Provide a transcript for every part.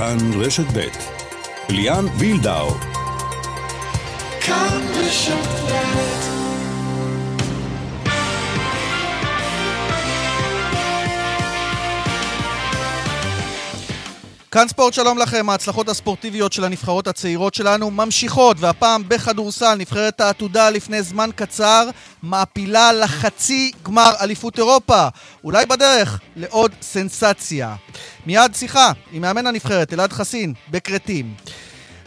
כאן רשת ב' ליאן וילדאו. כאן רשת ב' כאן ספורט, שלום לכם. ההצלחות הספורטיביות של הנבחרות הצעירות שלנו ממשיכות, והפעם בכדורסל, נבחרת העתודה לפני זמן קצר מעפילה לחצי גמר אליפות אירופה. אולי בדרך לעוד סנסציה. מיד שיחה עם מאמן הנבחרת, אלעד חסין, בכרתים.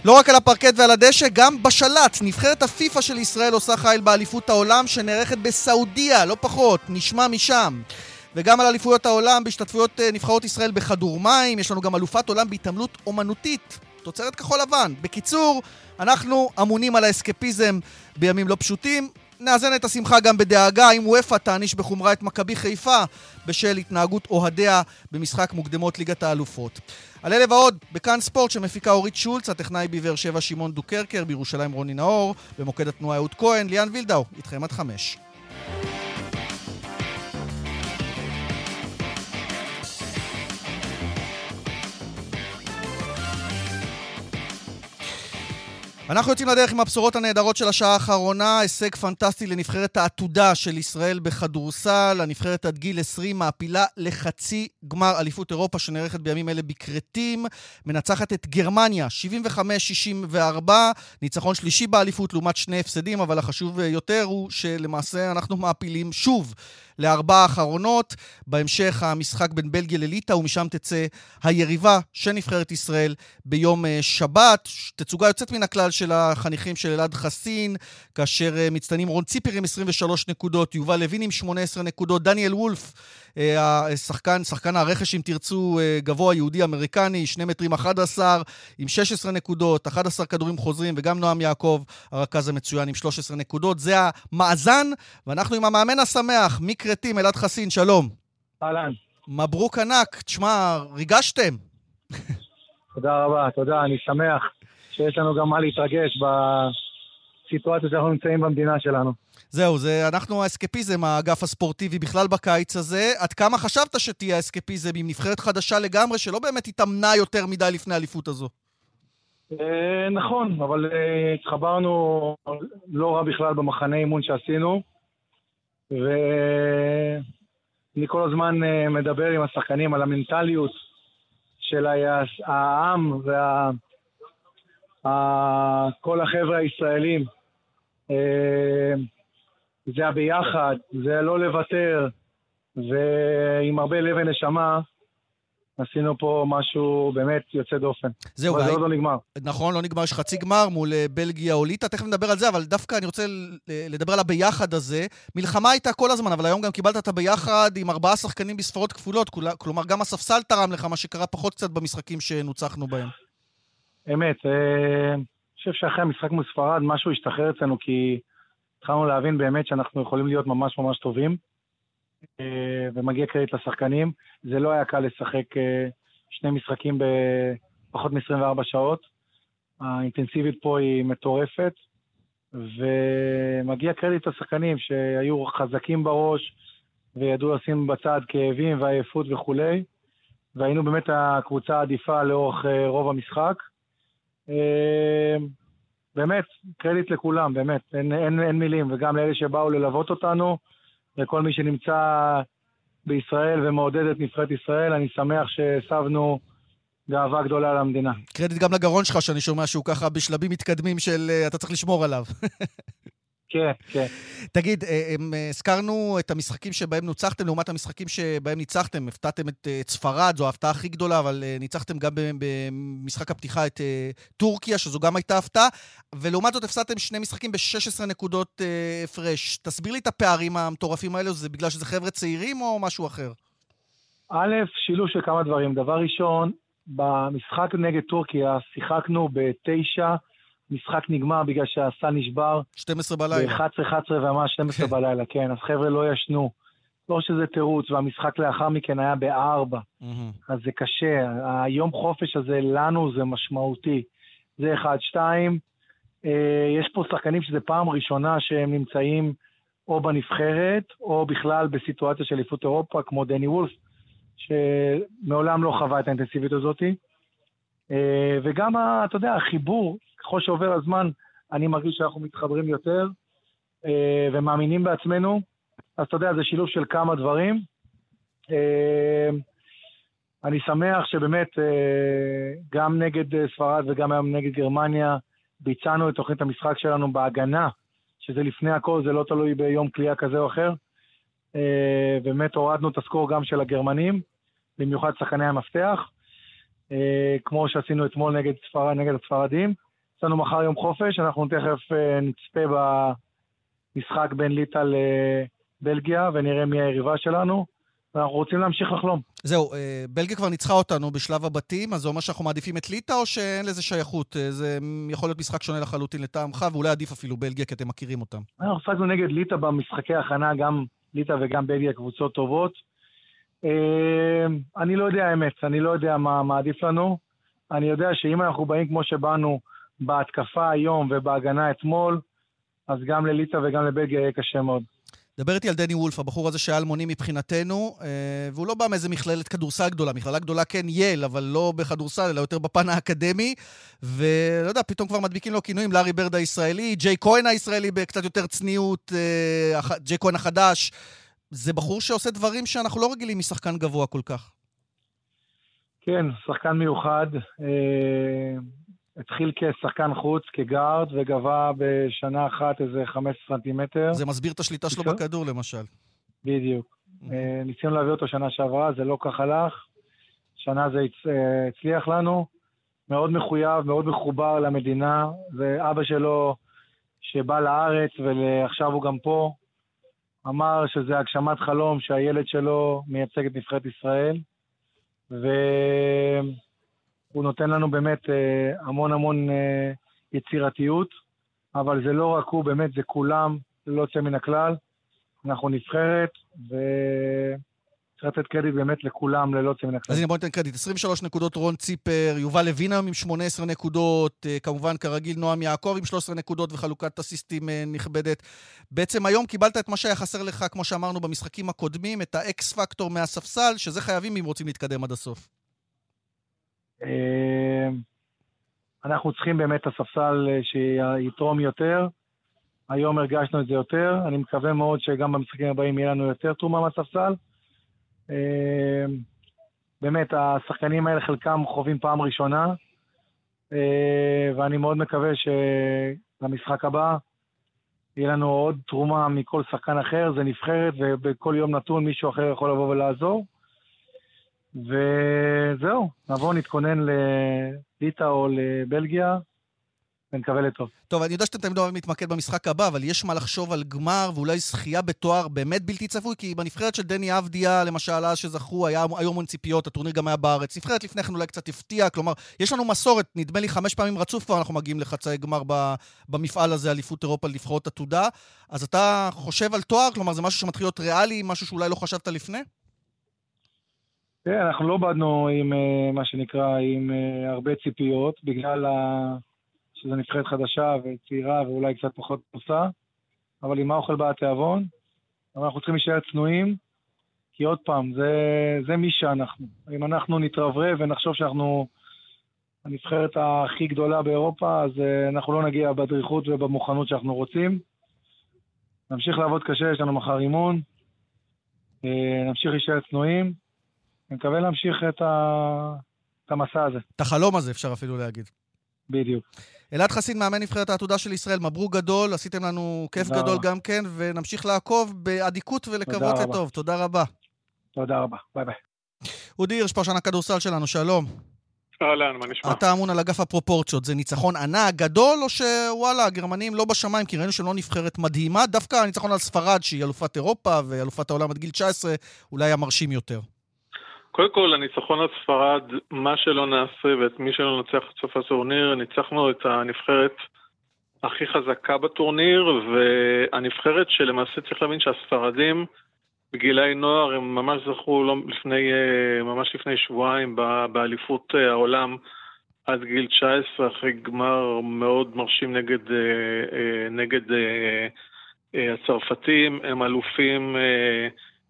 לא רק על הפרקט ועל הדשא, גם בשלט. נבחרת הפיפ"א של ישראל עושה חייל באליפות העולם שנערכת בסעודיה, לא פחות. נשמע משם. וגם על אליפויות העולם בהשתתפויות אה, נבחרות ישראל בכדור מים, יש לנו גם אלופת עולם בהתעמלות אומנותית, תוצרת כחול לבן. בקיצור, אנחנו אמונים על האסקפיזם בימים לא פשוטים. נאזן את השמחה גם בדאגה אם וופא תעניש בחומרה את מכבי חיפה בשל התנהגות אוהדיה במשחק מוקדמות ליגת האלופות. על אלה ועוד, בכאן ספורט שמפיקה אורית שולץ, הטכנאי בבאר שבע שמעון דוקרקר, בירושלים רוני נאור, במוקד התנועה אהוד כהן, ליאן וילדאו, איתכם עד חמש. אנחנו יוצאים לדרך עם הבשורות הנהדרות של השעה האחרונה, הישג פנטסטי לנבחרת העתודה של ישראל בכדורסל. הנבחרת עד גיל 20 מעפילה לחצי גמר אליפות אירופה שנערכת בימים אלה בכרתים. מנצחת את גרמניה, 75-64, ניצחון שלישי באליפות לעומת שני הפסדים, אבל החשוב יותר הוא שלמעשה אנחנו מעפילים שוב לארבע האחרונות. בהמשך המשחק בין בלגיה לליטא, ומשם תצא היריבה של נבחרת ישראל ביום אה, שבת. תצוגה יוצאת מן הכלל של החניכים של אלעד חסין, כאשר אה, מצטיינים רון ציפר עם 23 נקודות, יובל לוין עם 18 נקודות, דניאל וולף, השחקן, שחקן הרכש, אם תרצו, גבוה יהודי-אמריקני, 2 מטרים 11, עם 16 נקודות, 11 כדורים חוזרים, וגם נועם יעקב, הרכז המצוין, עם 13 נקודות. זה המאזן, ואנחנו עם המאמן השמח, מי כרתים, אלעד חסין, שלום. אהלן. מברוק ענק, תשמע, ריגשתם. תודה רבה, תודה, אני שמח שיש לנו גם מה להתרגש בסיטואציה שאנחנו נמצאים במדינה שלנו. זהו, זה אנחנו האסקפיזם, האגף הספורטיבי בכלל בקיץ הזה. עד כמה חשבת שתהיה האסקפיזם עם נבחרת חדשה לגמרי, שלא באמת התאמנה יותר מדי לפני האליפות הזו? אה, נכון, אבל אה, התחברנו לא רע בכלל במחנה אימון שעשינו. ואני כל הזמן אה, מדבר עם השחקנים על המנטליות של העם וכל החבר'ה הישראלים. אה, זה הביחד, זה לא לוותר, ועם הרבה לב ונשמה. עשינו פה משהו באמת יוצא דופן. זהו, אבל זה עוד לא נגמר. נכון, לא נגמר, יש חצי גמר מול אה, בלגיה או ליטא, תכף נדבר על זה, אבל דווקא אני רוצה לדבר על הביחד הזה. מלחמה הייתה כל הזמן, אבל היום גם קיבלת את הביחד עם ארבעה שחקנים בספרות כפולות, כלומר גם הספסל תרם לך, מה שקרה פחות קצת במשחקים שנוצחנו בהם. אמת, אה, אני חושב שאחרי המשחק מול ספרד משהו השתחרר אצלנו, כי התחלנו להבין באמת שאנחנו יכולים להיות ממש ממש טובים. אה, ומגיע קרדיט לשחקנים. זה לא היה קל לשחק אה, שני משחקים בפחות מ-24 שעות. האינטנסיביות פה היא מטורפת, ומגיע קרדיט לשחקנים שהיו חזקים בראש וידעו לשים בצד כאבים ועייפות וכולי, והיינו באמת הקבוצה העדיפה לאורך אה, רוב המשחק. באמת, קרדיט לכולם, באמת, אין, אין, אין מילים, וגם לאלה שבאו ללוות אותנו, לכל מי שנמצא בישראל ומעודד את נבחרת ישראל. אני שמח שהסבנו גאווה גדולה למדינה. קרדיט גם לגרון שלך, שאני שומע שהוא ככה בשלבים מתקדמים של אה, אתה צריך לשמור עליו. כן, כן. תגיד, אה, אה, הזכרנו את המשחקים שבהם נוצחתם לעומת המשחקים שבהם ניצחתם. הפתעתם את ספרד, זו ההפתעה הכי גדולה, אבל ניצחתם גם במשחק הפתיחה את טורקיה, שזו גם הייתה הפתעה, ולעומת זאת הפסדתם שני משחקים ב-16 נקודות הפרש. תסביר לי את הפערים המטורפים האלו, זה בגלל שזה חבר'ה צעירים או משהו אחר? א', שילוב של כמה דברים. דבר ראשון, במשחק נגד טורקיה שיחקנו בתשע, משחק נגמר בגלל שהסל נשבר. 12 בלילה. ב-11, 11 וממש 12 בלילה, כן. אז חבר'ה לא ישנו. לא שזה תירוץ, והמשחק לאחר מכן היה בארבע. אז זה קשה. היום חופש הזה לנו זה משמעותי. זה אחד. שתיים, אה, יש פה שחקנים שזה פעם ראשונה שהם נמצאים או בנבחרת, או בכלל בסיטואציה של אליפות אירופה, כמו דני וולף, שמעולם לא חווה את האינטנסיביות הזאת. וגם, אתה יודע, החיבור, ככל שעובר הזמן, אני מרגיש שאנחנו מתחברים יותר ומאמינים בעצמנו. אז אתה יודע, זה שילוב של כמה דברים. אני שמח שבאמת גם נגד ספרד וגם היום נגד גרמניה ביצענו את תוכנית המשחק שלנו בהגנה, שזה לפני הכל, זה לא תלוי ביום כליאה כזה או אחר. אה, באמת הורדנו את הסקור גם של הגרמנים, במיוחד שחקני המפתח, אה, כמו שעשינו אתמול נגד, ספר, נגד הספרדים. יש לנו מחר יום חופש, אנחנו תכף אה, נצפה במשחק בין ליטא לבלגיה ונראה מי היריבה שלנו. ואנחנו רוצים להמשיך לחלום. זהו, אה, בלגיה כבר ניצחה אותנו בשלב הבתים, אז זה אומר שאנחנו מעדיפים את ליטא, או שאין לזה שייכות? אה, זה יכול להיות משחק שונה לחלוטין לטעמך, ואולי עדיף אפילו בלגיה, כי אתם מכירים אותם. אנחנו שחקנו נגד ליטא במשחקי הכנה, גם ליטא וגם בלגיה קבוצות טובות. אה, אני לא יודע האמת, אני לא יודע מה, מה עדיף לנו. אני יודע שאם אנחנו באים כמו שבאנו בהתקפה היום ובהגנה אתמול, אז גם לליטא וגם לבלגיה יהיה קשה מאוד. דבר איתי על דני וולף, הבחור הזה שהיה אלמוני מבחינתנו, אה, והוא לא בא מאיזה מכללת כדורסל גדולה. מכללה גדולה כן יל, אבל לא בכדורסל, אלא יותר בפן האקדמי. ולא יודע, פתאום כבר מדביקים לו כינויים, לארי ברד הישראלי, ג'יי כהן הישראלי בקצת יותר צניעות, אה, ג'יי כהן החדש. זה בחור שעושה דברים שאנחנו לא רגילים משחקן גבוה כל כך. כן, שחקן מיוחד. אה, התחיל כשחקן חוץ, כגארד, וגבה בשנה אחת איזה 15 סנטימטר. זה מסביר את השליטה שלו בכדור, למשל. בדיוק. אה, ניסינו להביא אותו שנה שעברה, זה לא כך הלך. שנה זה אה, הצליח לנו. מאוד מחויב, מאוד מחובר למדינה. ואבא שלו, שבא לארץ ועכשיו הוא גם פה, אמר שזה הגשמת חלום שהילד שלו מייצג את נבחרת ישראל. ו... הוא נותן לנו באמת אה, המון המון אה, יצירתיות, אבל זה לא רק הוא, באמת זה כולם, ללא יוצא מן הכלל. אנחנו נבחרת, וצריך לתת קרדיט באמת לכולם, ללא יוצא מן הכלל. אז הנה בוא ניתן קרדיט. 23 נקודות רון ציפר, יובל לוין היום עם 18 נקודות, אה, כמובן כרגיל נועם יעקב עם 13 נקודות וחלוקת אסיסטים נכבדת. בעצם היום קיבלת את מה שהיה חסר לך, כמו שאמרנו במשחקים הקודמים, את האקס פקטור מהספסל, שזה חייבים אם רוצים להתקדם עד הסוף. אה, אנחנו צריכים באמת את הספסל אה, שיתרום יותר. היום הרגשנו את זה יותר. אני מקווה מאוד שגם במשחקים הבאים יהיה לנו יותר תרומה מהספסל. אה, באמת, השחקנים האלה חלקם חווים פעם ראשונה, ואני מאוד מקווה שלמשחק הבא יהיה לנו עוד תרומה מכל שחקן אחר. זה נבחרת, ובכל יום נתון מישהו אחר יכול לבוא ולעזור. וזהו, נבוא, נתכונן לליטא או לבלגיה, ונקווה לטוב. טוב, אני יודע שאתם תמיד אוהבים להתמקד במשחק הבא, אבל יש מה לחשוב על גמר ואולי זכייה בתואר באמת בלתי צפוי, כי בנבחרת של דני אבדיה, למשל, אז שזכו, היה, היו המון ציפיות, הטורניר גם היה בארץ. נבחרת לפני כן אולי קצת הפתיע, כלומר, יש לנו מסורת, נדמה לי חמש פעמים רצוף כבר אנחנו מגיעים לחצאי גמר במפעל הזה, אליפות אירופה לנבחרות עתודה. אז אתה חושב על תואר? כלומר, זה משהו שמתחיל להיות ריאלי, משהו שאולי לא חשבת לפני? כן, אנחנו לא באנו עם אה, מה שנקרא, עם אה, הרבה ציפיות, בגלל שזו נבחרת חדשה וצעירה ואולי קצת פחות פרוסה, אבל עם האוכל בא התיאבון, אבל אנחנו צריכים להישאר צנועים, כי עוד פעם, זה, זה מי שאנחנו. אם אנחנו נתרברב ונחשוב שאנחנו הנבחרת הכי גדולה באירופה, אז אה, אנחנו לא נגיע בדריכות ובמוכנות שאנחנו רוצים. נמשיך לעבוד קשה, יש לנו מחר אימון, נמשיך להישאר צנועים. אני מקווה להמשיך את, ה... את המסע הזה. את החלום הזה, אפשר אפילו להגיד. בדיוק. אלעד חסין, מאמן נבחרת העתודה של ישראל, מברוק גדול, עשיתם לנו כיף גדול רבה. גם כן, ונמשיך לעקוב באדיקות ולקוות לטוב. תודה רבה. תודה רבה, ביי ביי. אודי הירש, פרשן הכדורסל שלנו, שלום. אהלן, מה נשמע? אתה אמון על אגף הפרופורציות. זה ניצחון ענק, גדול, או שוואלה, הגרמנים לא בשמיים, כי ראינו שהם לא נבחרת מדהימה? דווקא הניצחון על ספרד, שהיא אלופת אירופה ואלופת העולם עד גיל 19, אולי היה מרשים יותר. קודם כל, הניצחון על ספרד, מה שלא נעשה ואת מי שלא ננצח עד סוף הטורניר, ניצחנו את הנבחרת הכי חזקה בטורניר, והנבחרת שלמעשה צריך להבין שהספרדים בגילי נוער הם ממש זכו לא לפני, אה, ממש לפני שבועיים באליפות אה, העולם עד גיל 19, אחרי גמר מאוד מרשים נגד, אה, נגד הצרפתים, הם אלופים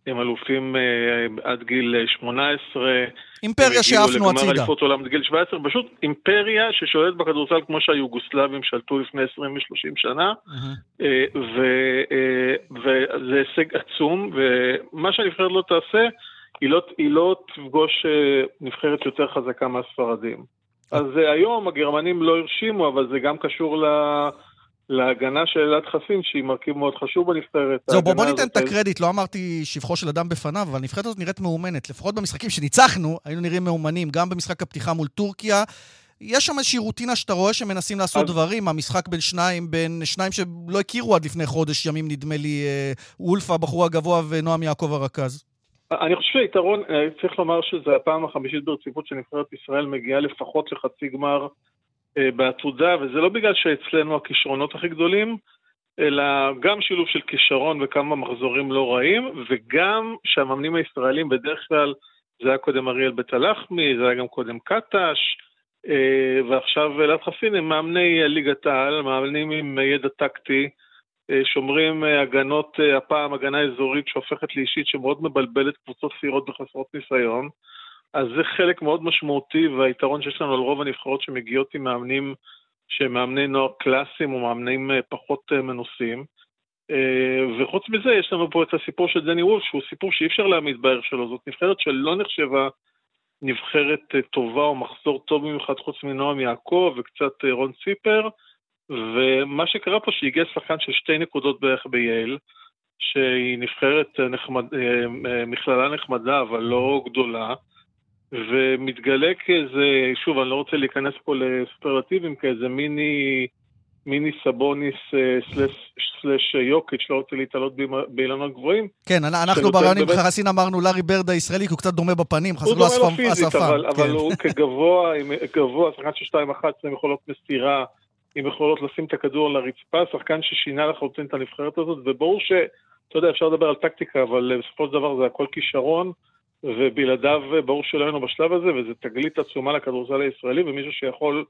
הם אלופים אה, עד גיל 18. אה, אימפריה שאפנו הצידה. הם הגיעו לגמר אליפות עולם עד גיל 17, פשוט אימפריה ששולטת בכדורסל כמו שהיוגוסלבים שלטו לפני 20 ו-30 שנה, mm-hmm. וזה הישג עצום, ומה שהנבחרת לא תעשה, היא לא, היא לא תפגוש נבחרת יותר חזקה מהספרדים. אז היום הגרמנים לא הרשימו, אבל זה גם קשור ל... להגנה של אלעד חסין, שהיא מרכיב מאוד חשוב בנבחרת. זהו, בוא, בוא ניתן את הקרדיט, לא אמרתי שבחו של אדם בפניו, אבל הנבחרת הזאת נראית מאומנת. לפחות במשחקים שניצחנו, היינו נראים מאומנים, גם במשחק הפתיחה מול טורקיה. יש שם איזושהי רוטינה שאתה רואה שמנסים לעשות אז... דברים, המשחק בין שניים, בין שניים שלא הכירו עד לפני חודש ימים, נדמה לי, אה, וולף, הבחור הגבוה, ונועם יעקב הרכז. אני חושב שהיתרון, אה, צריך לומר שזו הפעם החמישית ברציפות שנבחרת ישראל מגיעה לפחות לחצי גמר בעתודה, וזה לא בגלל שאצלנו הכישרונות הכי גדולים, אלא גם שילוב של כישרון וכמה מחזורים לא רעים, וגם שהמאמנים הישראלים בדרך כלל, זה היה קודם אריאל בית הלחמי, זה היה גם קודם קטש, אה, ועכשיו אלעד חסין הם מאמני ליגת העל, מאמנים עם ידע טקטי, אה, שומרים הגנות, הפעם הגנה אזורית שהופכת לאישית שמאוד מבלבלת קבוצות צעירות וחסרות ניסיון. אז זה חלק מאוד משמעותי, והיתרון שיש לנו על רוב הנבחרות שמגיעות עם מאמנים שהם מאמני נוער קלאסיים או מאמנים אה, פחות אה, מנוסים. אה, וחוץ מזה, יש לנו פה את הסיפור של דני וולף, שהוא סיפור שאי אפשר להעמיד בערך שלו. זאת נבחרת שלא נחשבה נבחרת טובה או מחזור טוב במיוחד חוץ מנועם יעקב וקצת רון ציפר, ומה שקרה פה שהגיע שחקן של שתי נקודות בערך בייל, שהיא נבחרת נחמד, מכללה נחמדה אבל לא גדולה, ומתגלה כאיזה, שוב, אני לא רוצה להיכנס פה לסופרלטיבים, כאיזה מיני, מיני סבוניס אה, סלש, סלש יוקיץ', לא רוצה להתעלות באילנות גבוהים. כן, אנחנו ברעיונים באמת... חרסין אמרנו לארי ברד הישראלי, כי הוא קצת דומה בפנים, חסר לו השפם. הוא דומה לו פיזית, אבל, כן. אבל הוא כגבוה, עם גבוה, שחקן של 2-1, עם יכולות מסירה, עם יכולות לשים את הכדור על הרצפה, שחקן ששינה לחלוטין את הנבחרת הזאת, וברור ש... אתה יודע, אפשר לדבר על טקטיקה, אבל בסופו של דבר זה הכל כישרון. ובלעדיו ברור שלא היינו בשלב הזה, וזו תגלית עצומה לכדורסל הישראלי, ומישהו שיכול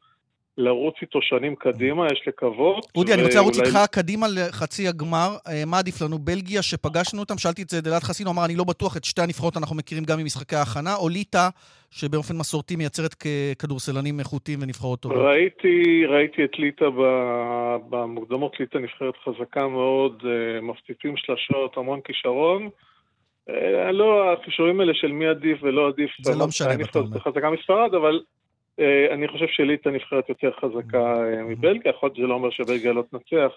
לרוץ איתו שנים קדימה, יש לקוות. אודי, ו... אני רוצה לרוץ איתך קדימה לחצי הגמר. אה, מה עדיף לנו, בלגיה, שפגשנו אותם? שאלתי את זה את אלעד חסין, הוא אמר, אני לא בטוח, את שתי הנבחרות אנחנו מכירים גם ממשחקי ההכנה, או ליטא, שבאופן מסורתי מייצרת כדורסלנים איכותיים ונבחרות טובות. ראיתי, ראיתי את ליטא במוקדמות, ליטא נבחרת חזקה מאוד, אה, מפציצים שלשות, המון כישרון. אה, לא, החישורים האלה של מי עדיף ולא עדיף, זה לא משנה, אתה אומר. חזקה מספרד, אבל אה, אני חושב שליטא נבחרת יותר חזקה אה, mm-hmm. מבלגיה, יכול להיות שזה לא אומר שבלגיה לא תנצח,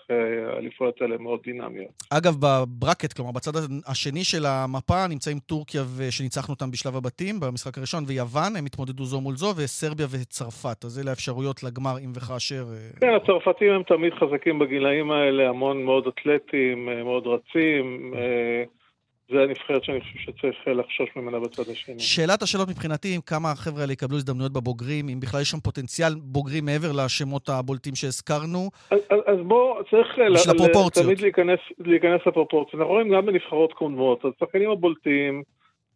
האליפויות האלה מאוד דינמיות. אגב, בברקט, כלומר, בצד השני של המפה נמצאים טורקיה, שניצחנו אותם בשלב הבתים, במשחק הראשון, ויוון, הם התמודדו זו מול זו, וסרביה וצרפת. אז אלה האפשרויות לגמר, אם וכאשר... כן, הצרפתים הם תמיד חזקים בגילאים האלה, המון מאוד אתלטים, מאוד רצים. זה הנבחרת שאני חושב שצריך אה, לחשוש ממנה בצד השני. שאלת השאלות מבחינתי, אם כמה החבר'ה האלה יקבלו הזדמנויות בבוגרים, אם בכלל יש שם פוטנציאל בוגרים מעבר לשמות הבולטים שהזכרנו. אז, אז בוא, צריך אה, ל- תמיד להיכנס, להיכנס לפרופורציות. אנחנו רואים גם בנבחרות קודמות, אז שחקנים הבולטים,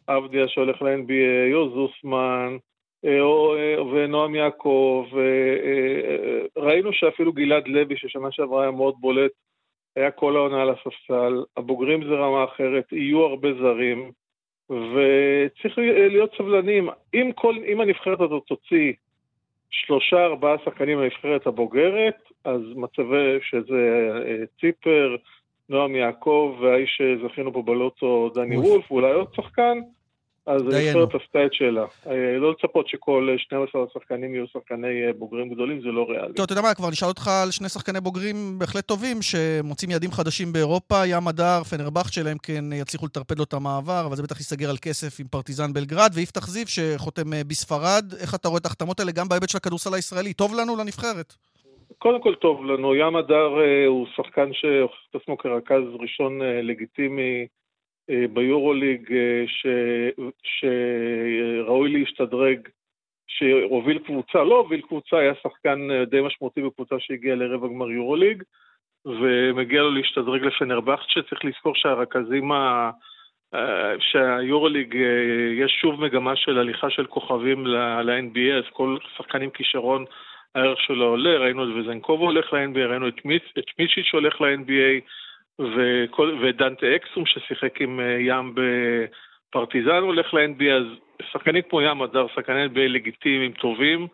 עבדיה שהולך ל-NBA, יו זוסמן, אה, ונועם יעקב, ראינו שאפילו גלעד לוי, ששנה שעברה היה מאוד בולט, היה כל העונה על הספסל, הבוגרים זה רמה אחרת, יהיו הרבה זרים, וצריך להיות סבלניים. אם, כל, אם הנבחרת הזאת תוציא שלושה, ארבעה שחקנים מהנבחרת הבוגרת, אז מצבה שזה אה, ציפר, נועם יעקב והאיש שזכינו פה בלוטו, דני וולף, ואולי עוד שחקן, אז הנבחרת עשתה את שלה. אה, לא לצפות שכל 12 השחקנים יהיו שחקני אה, בוגרים גדולים, זה לא ריאלי. טוב, אתה יודע מה, כבר נשאל אותך על שני שחקני בוגרים בהחלט טובים, שמוצאים יעדים חדשים באירופה, ים הדר, פנרבכט שלהם כן יצליחו לטרפד לו את המעבר, אבל זה בטח ייסגר על כסף עם פרטיזן בלגרד, ויפתח זיו שחותם אה, בספרד. איך אתה רואה את ההחתמות האלה גם בהיבט של הכדורסל הישראלי? טוב לנו לנבחרת? קודם כל טוב לנו, ים הדר הוא שחקן שהוכיח את עצמו כרכז ראשון לגיטימי אה, ביורוליג אה, ש... שראוי להשתדרג, שהוביל קבוצה, לא הוביל קבוצה, היה שחקן אה, די משמעותי בקבוצה שהגיעה לרבע גמר יורוליג, ומגיע לו להשתדרג לפנרבכט, שצריך לזכור שהרכזים ה... שהיורוליג, יש שוב מגמה של הליכה של כוכבים ל-NBA, אז כל שחקן עם כישרון, הערך שלו עולה, ראינו את וזנקוב הולך ל-NBA, ראינו את מיצ'יץ' הולך ל-NBA, וכל, ודנטה אקסום ששיחק עם ים בפרטיזן הולך ל-NBA, אז שחקנים כמו ים הדר, שחקני NBA לגיטימיים טובים,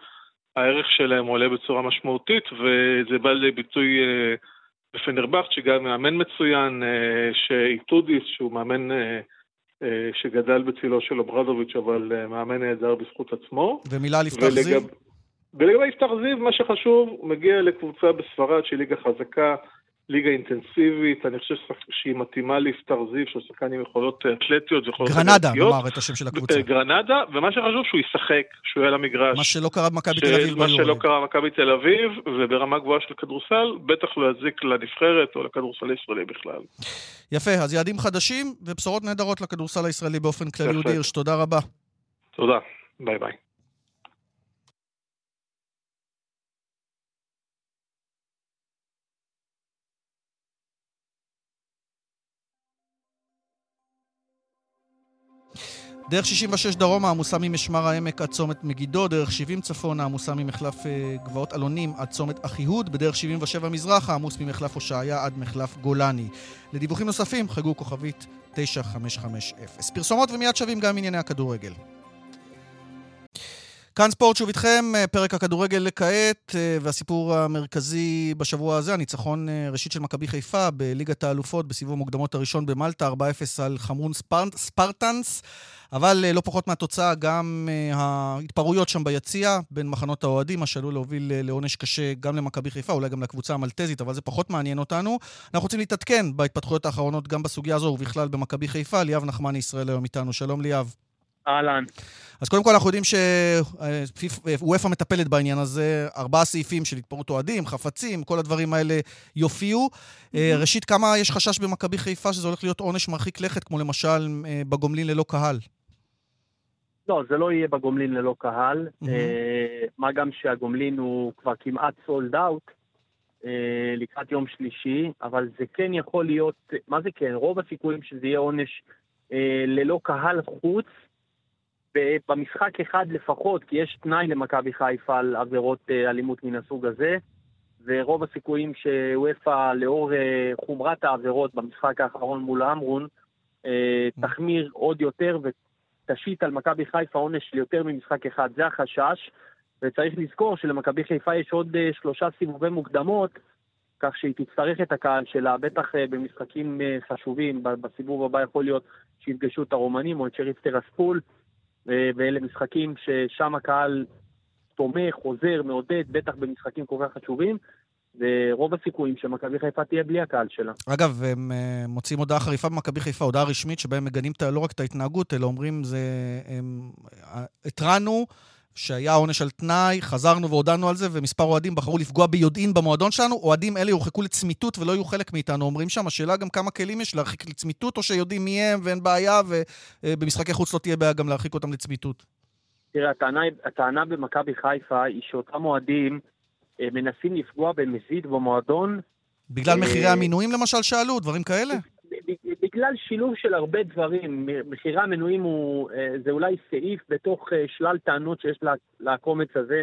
הערך שלהם עולה בצורה משמעותית, וזה בא לביטוי בפנרבחצ'ה, שגם מאמן מצוין, שאיטודיס, שהוא מאמן שגדל בצילו של אוברדוביץ', אבל מאמן נהדר בזכות עצמו. ומילה על יפתח זיו? ולגבי יפתח זיו, מה שחשוב, הוא מגיע לקבוצה בספרד שהיא ליגה חזקה, ליגה אינטנסיבית, אני חושב שהיא מתאימה ליפתח זיו, שהוא שחקן עם יכולות אתלטיות ויכולות גרנדה, נאמר את השם של הקבוצה. גרנדה, ומה שחשוב שהוא ישחק, שהוא יהיה על המגרש. מה שלא קרה במכבי תל אביב. מה שלא קרה במכבי תל אביב, וברמה גבוהה של כדורסל, בטח לא יזיק לנבחרת או לכדורסל הישראלי בכלל. יפה, אז יעדים חדשים ובשורות נהדרות לכדורסל הישראלי באופן כללי. אודי הירש, תודה רבה. תודה, ביי ביי. דרך 66 דרומה עמוסה ממשמר העמק עד צומת מגידו, דרך 70 צפונה עמוסה ממחלף גבעות אלונים עד צומת אחיהוד, בדרך 77 מזרחה עמוס ממחלף הושעיה עד מחלף גולני. לדיווחים נוספים חגו כוכבית 9550. פרסומות ומיד שווים גם ענייני הכדורגל. כאן ספורט שוב איתכם, פרק הכדורגל לכעת, והסיפור המרכזי בשבוע הזה, הניצחון ראשית של מכבי חיפה בליגת האלופות בסיבוב המוקדמות הראשון במלטה, 4-0 על חמרון ספרטנס. אבל לא פחות מהתוצאה, גם ההתפרעויות שם ביציע בין מחנות האוהדים, מה שעלול להוביל לעונש קשה גם למכבי חיפה, אולי גם לקבוצה המלטזית, אבל זה פחות מעניין אותנו. אנחנו רוצים להתעדכן בהתפתחויות האחרונות גם בסוגיה הזו ובכלל במכבי חיפה. ליאב נחמני ישראל היום איתנו. שלום ליאב. אהלן. אז קודם כל אנחנו יודעים שוופא מטפלת בעניין הזה, ארבעה סעיפים של התפרעות אוהדים, חפצים, כל הדברים האלה יופיעו. ראשית, כמה יש חשש במכבי חיפה שזה הולך להיות עונש מרחיק לכת, כמו למשל בגומלין ללא קהל? לא, זה לא יהיה בגומלין ללא קהל. Mm-hmm. מה גם שהגומלין הוא כבר כמעט סולד אאוט לקראת יום שלישי, אבל זה כן יכול להיות, מה זה כן? רוב הסיכויים שזה יהיה עונש ללא קהל חוץ. במשחק אחד לפחות, כי יש תנאי למכבי חיפה על עבירות אלימות מן הסוג הזה, ורוב הסיכויים שוופא, לאור חומרת העבירות במשחק האחרון מול אמרון, תחמיר עוד יותר ותשית על מכבי חיפה עונש של יותר ממשחק אחד. זה החשש, וצריך לזכור שלמכבי חיפה יש עוד שלושה סיבובי מוקדמות, כך שהיא תצטרך את הקהל שלה, בטח במשחקים חשובים, בסיבוב הבא יכול להיות שיפגשו את הרומנים או את שריף טרספול. ואלה משחקים ששם הקהל תומך, עוזר, מעודד, בטח במשחקים כל כך חשובים, ורוב הסיכויים שמכבי חיפה תהיה בלי הקהל שלה. אגב, הם מוצאים הודעה חריפה במכבי חיפה, הודעה רשמית, שבה הם מגנים לא רק את ההתנהגות, אלא אומרים, זה... הם... התרענו שהיה עונש על תנאי, חזרנו והודענו על זה, ומספר אוהדים בחרו לפגוע ביודעין במועדון שלנו. אוהדים אלה יורחקו לצמיתות ולא יהיו חלק מאיתנו, אומרים שם. השאלה גם כמה כלים יש להרחיק לצמיתות, או שיודעים מי הם ואין בעיה, ובמשחקי חוץ לא תהיה בעיה גם להרחיק אותם לצמיתות. תראה, הטענה, הטענה במכבי חיפה היא שאותם אוהדים מנסים לפגוע במזיד במועדון. בגלל מחירי המינויים למשל שאלו, דברים כאלה? בגלל שילוב של הרבה דברים, מחירי המנויים הוא, זה אולי סעיף בתוך שלל טענות שיש לקומץ הזה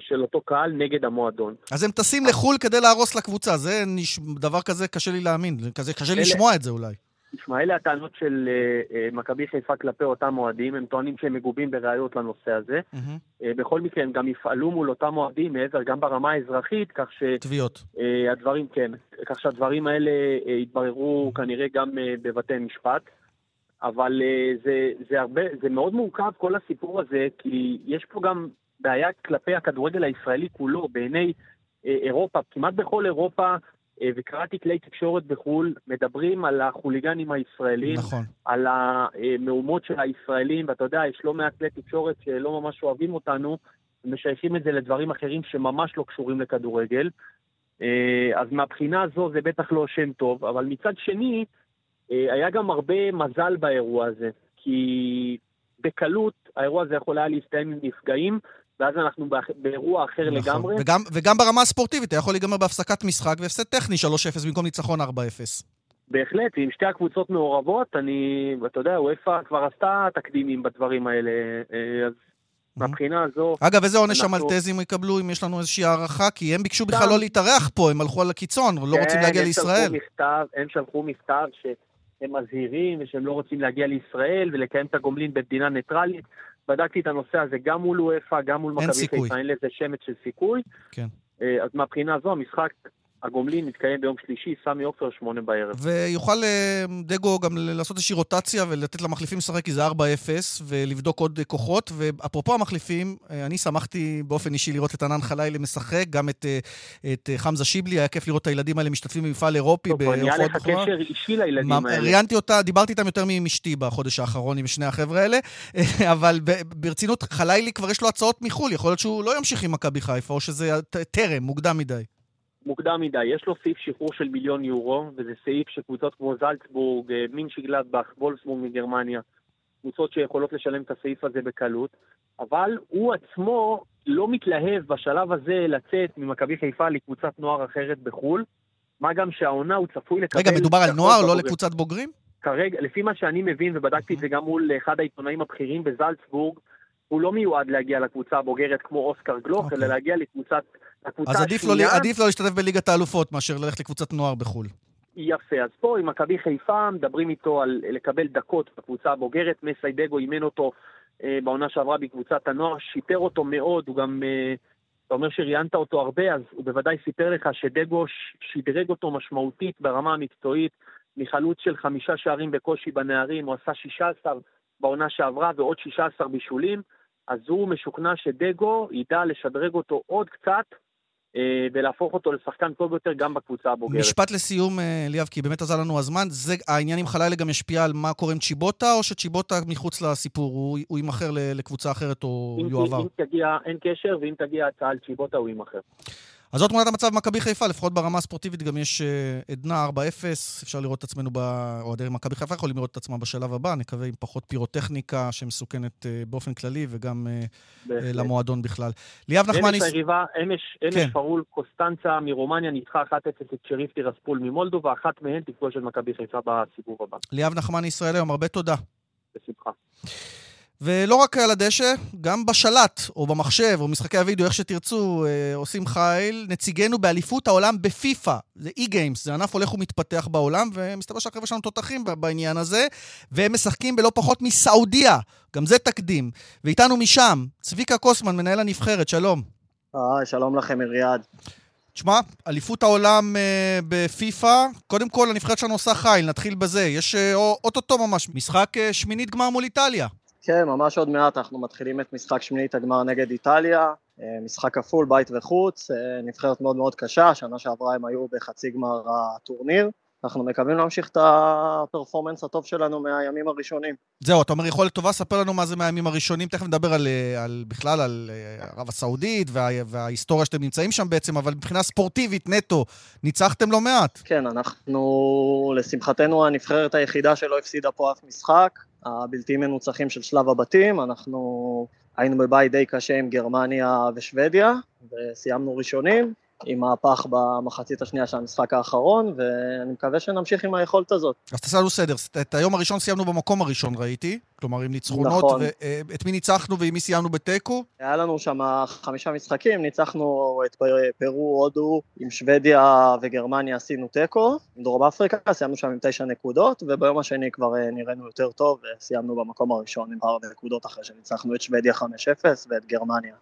של אותו קהל נגד המועדון. אז הם טסים לחו"ל כדי להרוס לקבוצה, זה נש... דבר כזה קשה לי להאמין, כזה, קשה לי אלה... לשמוע את זה אולי. תשמע, אלה הטענות של uh, uh, מכבי חיפה כלפי אותם אוהדים, הם טוענים שהם מגובים בראיות לנושא הזה. Mm-hmm. בכל מקרה, הם גם יפעלו מול אותם אוהדים מעבר, גם ברמה האזרחית, כך ש... תביעות. הדברים, כן, כך שהדברים האלה יתבררו mm-hmm. כנראה גם בבתי משפט. אבל זה, זה, הרבה, זה מאוד מורכב כל הסיפור הזה, כי יש פה גם בעיה כלפי הכדורגל הישראלי כולו, בעיני אירופה, כמעט בכל אירופה, וקראתי כלי תקשורת בחו"ל, מדברים על החוליגנים הישראלים, נכון. על המהומות של הישראלים, ואתה יודע, יש לא מעט כלי תקשורת שלא ממש אוהבים אותנו, ומשייכים את זה לדברים אחרים שממש לא קשורים לכדורגל. אז מהבחינה הזו זה בטח לא שם טוב, אבל מצד שני, היה גם הרבה מזל באירוע הזה, כי בקלות האירוע הזה יכול היה להסתיים עם נפגעים, ואז אנחנו באירוע אחר נכון. לגמרי. וגם, וגם ברמה הספורטיבית, אתה יכול להיגמר בהפסקת משחק והפסד טכני 3-0 במקום ניצחון 4-0. בהחלט, עם שתי הקבוצות מעורבות, אני, אתה יודע, וופא כבר עשתה תקדימים בדברים האלה, אז מהבחינה הזו... אגב, איזה עונש אנחנו... המלטזים יקבלו, אם יש לנו איזושהי הערכה? כי הם ביקשו בכלל לא להתארח פה, הם הלכו על הקיצון, לא רוצים להגיע לישראל. הם שלחו מכתב שהם מזהירים ושהם לא רוצים להגיע לישראל ולקיים את הגומלין במדינה ניטרלית. בדקתי את הנושא הזה גם מול וופא, גם מול מכבי חיפה, אין לזה שמץ של סיכוי. כן. אה, אז מהבחינה הזו המשחק הגומלין מתקיים ביום שלישי, סמי עופר, שמונה בערב. ויוכל אה, דגו גם לעשות איזושהי רוטציה ולתת למחליפים לשחק, כי זה 4-0, ולבדוק עוד כוחות. ואפרופו המחליפים, אה, אני שמחתי באופן אישי לראות את ענן חלילי משחק, גם את, אה, את חמזה שיבלי, היה כיף לראות את הילדים האלה משתתפים במפעל אירופי בהופעות בכורה. נהיה לך קשר אישי לילדים האלה. ראיינתי אותה, דיברתי איתם יותר עם אשתי בחודש האחרון, עם שני החבר'ה האלה, אבל ברצינות, חלילי כבר יש לו הצעות מחו"ל, יכול להיות שהוא לא ימשיך עם מכבי חיפה, או שזה טרם, מוקדם מדי. מוקדם מדי. יש לו סעיף שחרור של מיליון יורו, וזה סעיף שקבוצות כמו זלצבורג, אה, מינצ'י גלדבך, וולסבורג מגרמניה, קבוצות שיכולות לשלם את הסעיף הזה בקלות, אבל הוא עצמו לא מתלהב בשלב הזה לצאת ממכבי חיפה לקבוצת נוער אחרת בחו"ל, מה גם שהעונה הוא צפוי לקבל... רגע, מדובר על נוער, לא לקבוצת בוגרים? כרגע, לפי מה שאני מבין, ובדקתי את זה גם מול אחד העיתונאים הבכירים בזלצבורג, הוא לא מיועד להגיע לקבוצה הבוגרת כמו אוסקר גלוך, okay. אלא אוקיי. להגיע לקבוצת, אז עדיף. אז עדיף לא להשתתף בליגת האלופות מאשר ללכת לקבוצת נוער בחו"ל. יפה, אז פה עם מכבי חיפה מדברים איתו על לקבל דקות בקבוצה הבוגרת, מסיידגו אימן אותו אה, בעונה שעברה בקבוצת הנוער, שיפר אותו מאוד, הוא גם, אה, אתה אומר שראיינת אותו הרבה, אז הוא בוודאי סיפר לך שדגו שדרג אותו משמעותית ברמה המקצועית, מחלוץ של חמישה שערים בקושי בנערים, הוא עשה 16 בעונה שעברה ועוד 16 בישולים. אז הוא משוכנע שדגו ידע לשדרג אותו עוד קצת ולהפוך אותו לשחקן טוב יותר גם בקבוצה הבוגרת. משפט לסיום, אה, ליאב, כי באמת עזר לנו הזמן. זה, העניין עם חלילה גם ישפיע על מה קורה עם צ'יבוטה, או שצ'יבוטה מחוץ לסיפור, הוא, הוא יימכר לקבוצה אחרת או יועבר? אם תגיע, אין קשר, ואם תגיע הצעה על צ'יבוטה, הוא יימכר. אז זאת תמונת המצב במכבי חיפה, לפחות ברמה הספורטיבית גם יש אה, עדנה 4-0, אפשר לראות את עצמנו, אוהדי מכבי חיפה יכולים לראות את עצמם בשלב הבא, נקווה עם פחות פירוטכניקה שמסוכנת אה, באופן כללי וגם אה, בהחלט. למועדון בכלל. ליאב נחמני... אמש היריבה, אמש, אמש כן. פארול קונסטנצה מרומניה ניצחה 1-0 את שריף טירספול ממולדובה, אחת מהן תפגוש את מכבי חיפה בסיבוב הבא. ליאב נחמני ישראל היום, הרבה תודה. בשמחה. ולא רק על הדשא, גם בשלט, או במחשב, או משחקי הוידאו, איך שתרצו, אה, עושים חיל. נציגנו באליפות העולם בפיפ"א, זה e-games, זה ענף הולך ומתפתח בעולם, ומסתבר שהחבר'ה שלנו תותחים בעניין הזה, והם משחקים בלא פחות מסעודיה, גם זה תקדים. ואיתנו משם, צביקה קוסמן, מנהל הנבחרת, שלום. היי, שלום לכם, אריאד. תשמע, אליפות העולם uh, בפיפ"א, קודם כל הנבחרת שלנו עושה חיל, נתחיל בזה. יש אה, אוטוטו ממש משחק uh, שמינית גמר מול איטליה. כן, ממש עוד מעט אנחנו מתחילים את משחק שמינית הגמר נגד איטליה, אה, משחק כפול, בית וחוץ, אה, נבחרת מאוד מאוד קשה, שנה שעברה הם היו בחצי גמר הטורניר. אנחנו מקווים להמשיך את הפרפורמנס הטוב שלנו מהימים הראשונים. זהו, אתה אומר יכולת טובה, ספר לנו מה זה מהימים הראשונים, תכף נדבר על, על בכלל על אה, ערב הסעודית וה, וההיסטוריה שאתם נמצאים שם בעצם, אבל מבחינה ספורטיבית נטו, ניצחתם לא מעט. כן, אנחנו, לשמחתנו, הנבחרת היחידה שלא הפסידה פה אף משחק. הבלתי מנוצחים של שלב הבתים, אנחנו היינו בבית די קשה עם גרמניה ושוודיה, וסיימנו ראשונים, עם מהפך במחצית השנייה של המשחק האחרון, ואני מקווה שנמשיך עם היכולת הזאת. אז תעשה לנו סדר, את היום הראשון סיימנו במקום הראשון, ראיתי, כלומר עם ניצחונות, נכון. ואת מי ניצחנו ועם מי סיימנו בתיקו? היה לנו שם חמישה משחקים, ניצחנו את פרו, הודו, עם שוודיה וגרמניה עשינו תיקו, עם דרום אפריקה, סיימנו שם עם תשע נקודות, וביום השני כבר אה, נראינו יותר טוב, וסיימנו במקום הראשון עם ארבע נקודות אחרי שניצחנו את שוודיה 5-0 ואת גרמניה.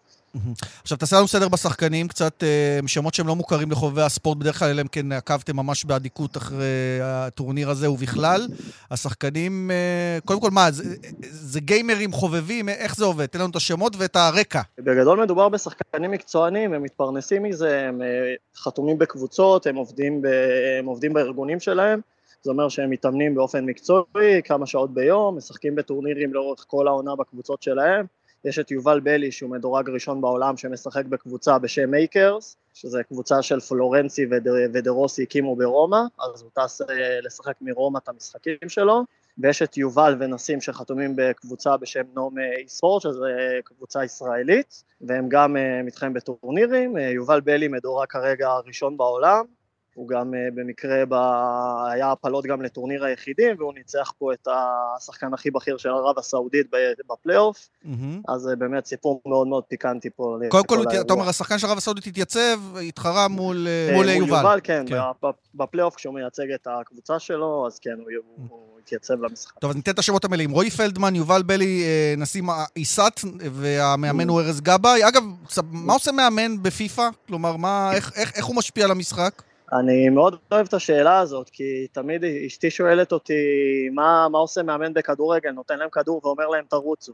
עכשיו, תעשה לנו סדר בשחקנים, קצת אה, שמות שהם לא מוכרים לחובבי הספורט, בדרך כלל, אלא אם כן עקבתם ממש באדיקות אחרי הטורניר הזה ובכלל. השחקנים, אה, קודם כל, מה, זה, זה גיימרים חובבים, איך זה עובד? תן לנו את השמות ואת הרקע. בגדול מדובר בשחקנים מקצוענים, הם מתפרנסים מזה, הם אה, חתומים בקבוצות, הם עובדים, ב, הם עובדים בארגונים שלהם. זה אומר שהם מתאמנים באופן מקצועי, כמה שעות ביום, משחקים בטורנירים לאורך כל העונה בקבוצות שלהם. יש את יובל בלי שהוא מדורג ראשון בעולם שמשחק בקבוצה בשם מייקרס, שזה קבוצה של פלורנצי ודה רוסי הקימו ברומא, אז הוא טס אה, לשחק מרומא את המשחקים שלו, ויש את יובל ונסים שחתומים בקבוצה בשם נום eSport, שזה קבוצה ישראלית, והם גם אה, מתחרים בטורנירים, אה, יובל בלי מדורג כרגע הראשון בעולם, הוא גם uh, במקרה ב... היה העפלות גם לטורניר היחידים, והוא ניצח פה את השחקן הכי בכיר של ערב הסעודית בפלייאוף, mm-hmm. אז uh, באמת סיפור מאוד מאוד פיקנטי פה. קודם כל, אתה אומר, השחקן של ערב הסעודית התייצב, התחרה מול, uh, מול יובל. מול יובל, כן, כן. בפלייאוף כשהוא מייצג את הקבוצה שלו, אז כן, הוא. הוא התייצב למשחק. טוב, אז ניתן את השמות המלאים. רועי פלדמן, יובל בלי, נשיא עיסת, והמאמן הוא ארז גבאי. אגב, מה עושה מאמן בפיפ"א? כלומר, מה, איך, איך, איך הוא משפיע על המשחק? אני מאוד אוהב את השאלה הזאת, כי תמיד אשתי שואלת אותי מה, מה עושה מאמן בכדורגל, נותן להם כדור ואומר להם תרוצו.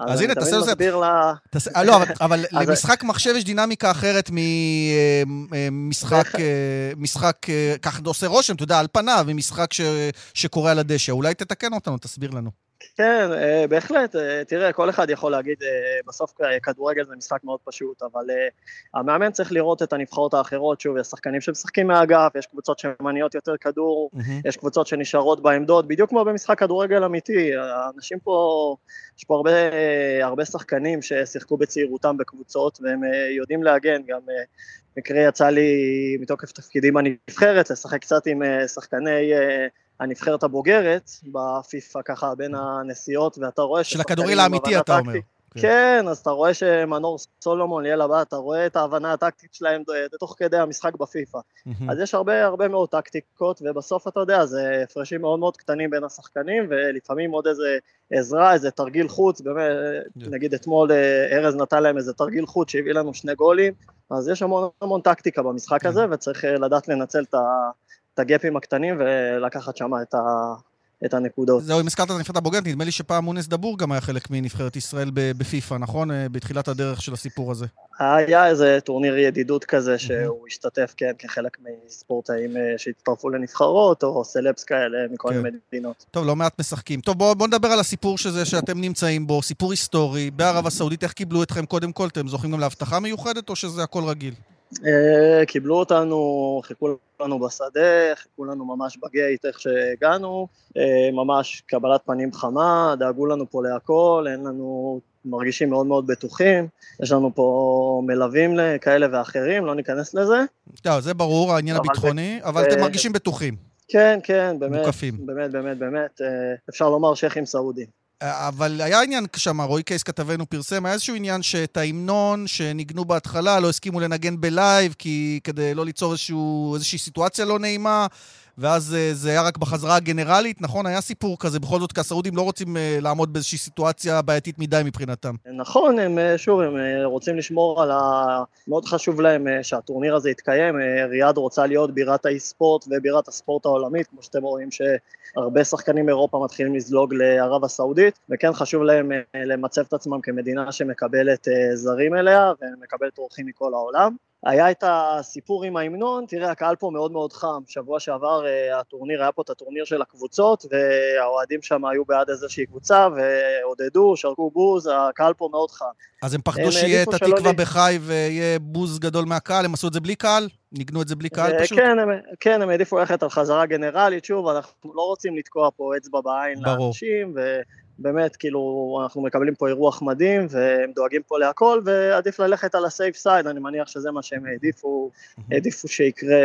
אז הנה, תעשה לזה... אה, לא, אבל למשחק מחשב יש דינמיקה אחרת ממשחק, משחק, ככה עושה רושם, אתה יודע, על פניו, ממשחק שקורה על הדשא. אולי תתקן אותנו, תסביר לנו. כן, אה, בהחלט. אה, תראה, כל אחד יכול להגיד, אה, בסוף כדורגל זה משחק מאוד פשוט, אבל המאמן צריך לראות את הנבחרות האחרות, שוב, יש שחקנים שמשחקים מהאגף, יש קבוצות שמניעות יותר כדור, mm-hmm. יש קבוצות שנשארות בעמדות, בדיוק כמו במשחק כדורגל אמיתי. אנשים פה, יש פה הרבה, הרבה שחקנים ששיחקו בצעירותם בקבוצות, והם יודעים להגן, גם מקרה יצא לי מתוקף תפקידים בנבחרת, לשחק קצת עם שחקני... הנבחרת הבוגרת בפיפ"א ככה בין הנסיעות, ואתה רואה... של הכדוריל האמיתי אתה אומר. כן. כן, אז אתה רואה שמנור סולומון, ליאל הבא, אתה רואה את ההבנה הטקטית שלהם תוך כדי המשחק בפיפ"א. אז יש הרבה הרבה מאוד טקטיקות, ובסוף אתה יודע, זה הפרשים מאוד מאוד קטנים בין השחקנים, ולפעמים עוד איזה עזרה, איזה תרגיל חוץ, באמת, נגיד אתמול אה, ארז נתן להם איזה תרגיל חוץ שהביא לנו שני גולים, אז יש המון המון טקטיקה במשחק כן. הזה, וצריך אה, לדעת לנצל את ה... את הגאפים הקטנים ולקחת שם את, ה, את הנקודות. זהו, אם הזכרת את הנבחרת הבוגרת, נדמה לי שפעם מונס דבור גם היה חלק מנבחרת ישראל בפיפ"א, נכון? אה, בתחילת הדרך של הסיפור הזה. היה איזה טורניר ידידות כזה שהוא השתתף, כן, כחלק מספורטאים אה, שהצטרפו לנבחרות, או סלבס כאלה מכל כן. מדינות. טוב, לא מעט משחקים. טוב, בואו בוא נדבר על הסיפור שזה שאתם נמצאים בו, סיפור היסטורי, בערב הסעודית, איך קיבלו אתכם קודם כל? אתם זוכים גם להבטחה מיוחדת, או שזה הכל רגיל? אה, קיבלו אותנו, חיכו לנו בשדה, חיכו לנו ממש בגייט איך שהגענו, אה, ממש קבלת פנים חמה, דאגו לנו פה להכל, אין לנו, מרגישים מאוד מאוד בטוחים, יש לנו פה מלווים כאלה ואחרים, לא ניכנס לזה. לא, זה ברור, העניין הביטחוני, אבל אתם מרגישים בטוחים. כן, כן, באמת. באמת, באמת, באמת, אה, אפשר לומר שייחים סעודים. אבל היה עניין שם, רועי קייס כתבנו פרסם, היה איזשהו עניין שאת ההמנון שניגנו בהתחלה לא הסכימו לנגן בלייב, כי כדי לא ליצור איזשהו, איזושהי סיטואציה לא נעימה. ואז אה, זה היה רק בחזרה הגנרלית, נכון? היה סיפור כזה, בכל זאת, כי הסעודים לא רוצים אה, לעמוד באיזושהי סיטואציה בעייתית מדי מבחינתם. נכון, הם, אה, שוב, הם רוצים לשמור על ה... מאוד חשוב להם שהטורניר הזה יתקיים. ריאד רוצה להיות בירת האי-ספורט ובירת הספורט העולמית, כמו שאתם רואים שהרבה שחקנים מאירופה מתחילים לזלוג לערב הסעודית, וכן חשוב להם למצב את עצמם כמדינה שמקבלת זרים אליה ומקבלת אורחים מכל העולם. היה את הסיפור עם ההמנון, תראה, הקהל פה מאוד מאוד חם. שבוע שעבר uh, הטורניר, היה פה את הטורניר של הקבוצות, והאוהדים שם היו בעד איזושהי קבוצה, ועודדו, שרקו בוז, הקהל פה מאוד חם. אז הם פחדו שיהיה את התקווה לי... בחי ויהיה בוז גדול מהקהל, הם עשו את זה בלי קהל? ניגנו את זה בלי קהל פשוט? כן, הם, כן, הם העדיפו ללכת על חזרה גנרלית, שוב, אנחנו לא רוצים לתקוע פה אצבע בעין לאנשים, ו... באמת, כאילו, אנחנו מקבלים פה אירוח מדהים, והם דואגים פה להכל, ועדיף ללכת על הסייף סייד, אני מניח שזה מה שהם העדיפו, העדיפו שיקרה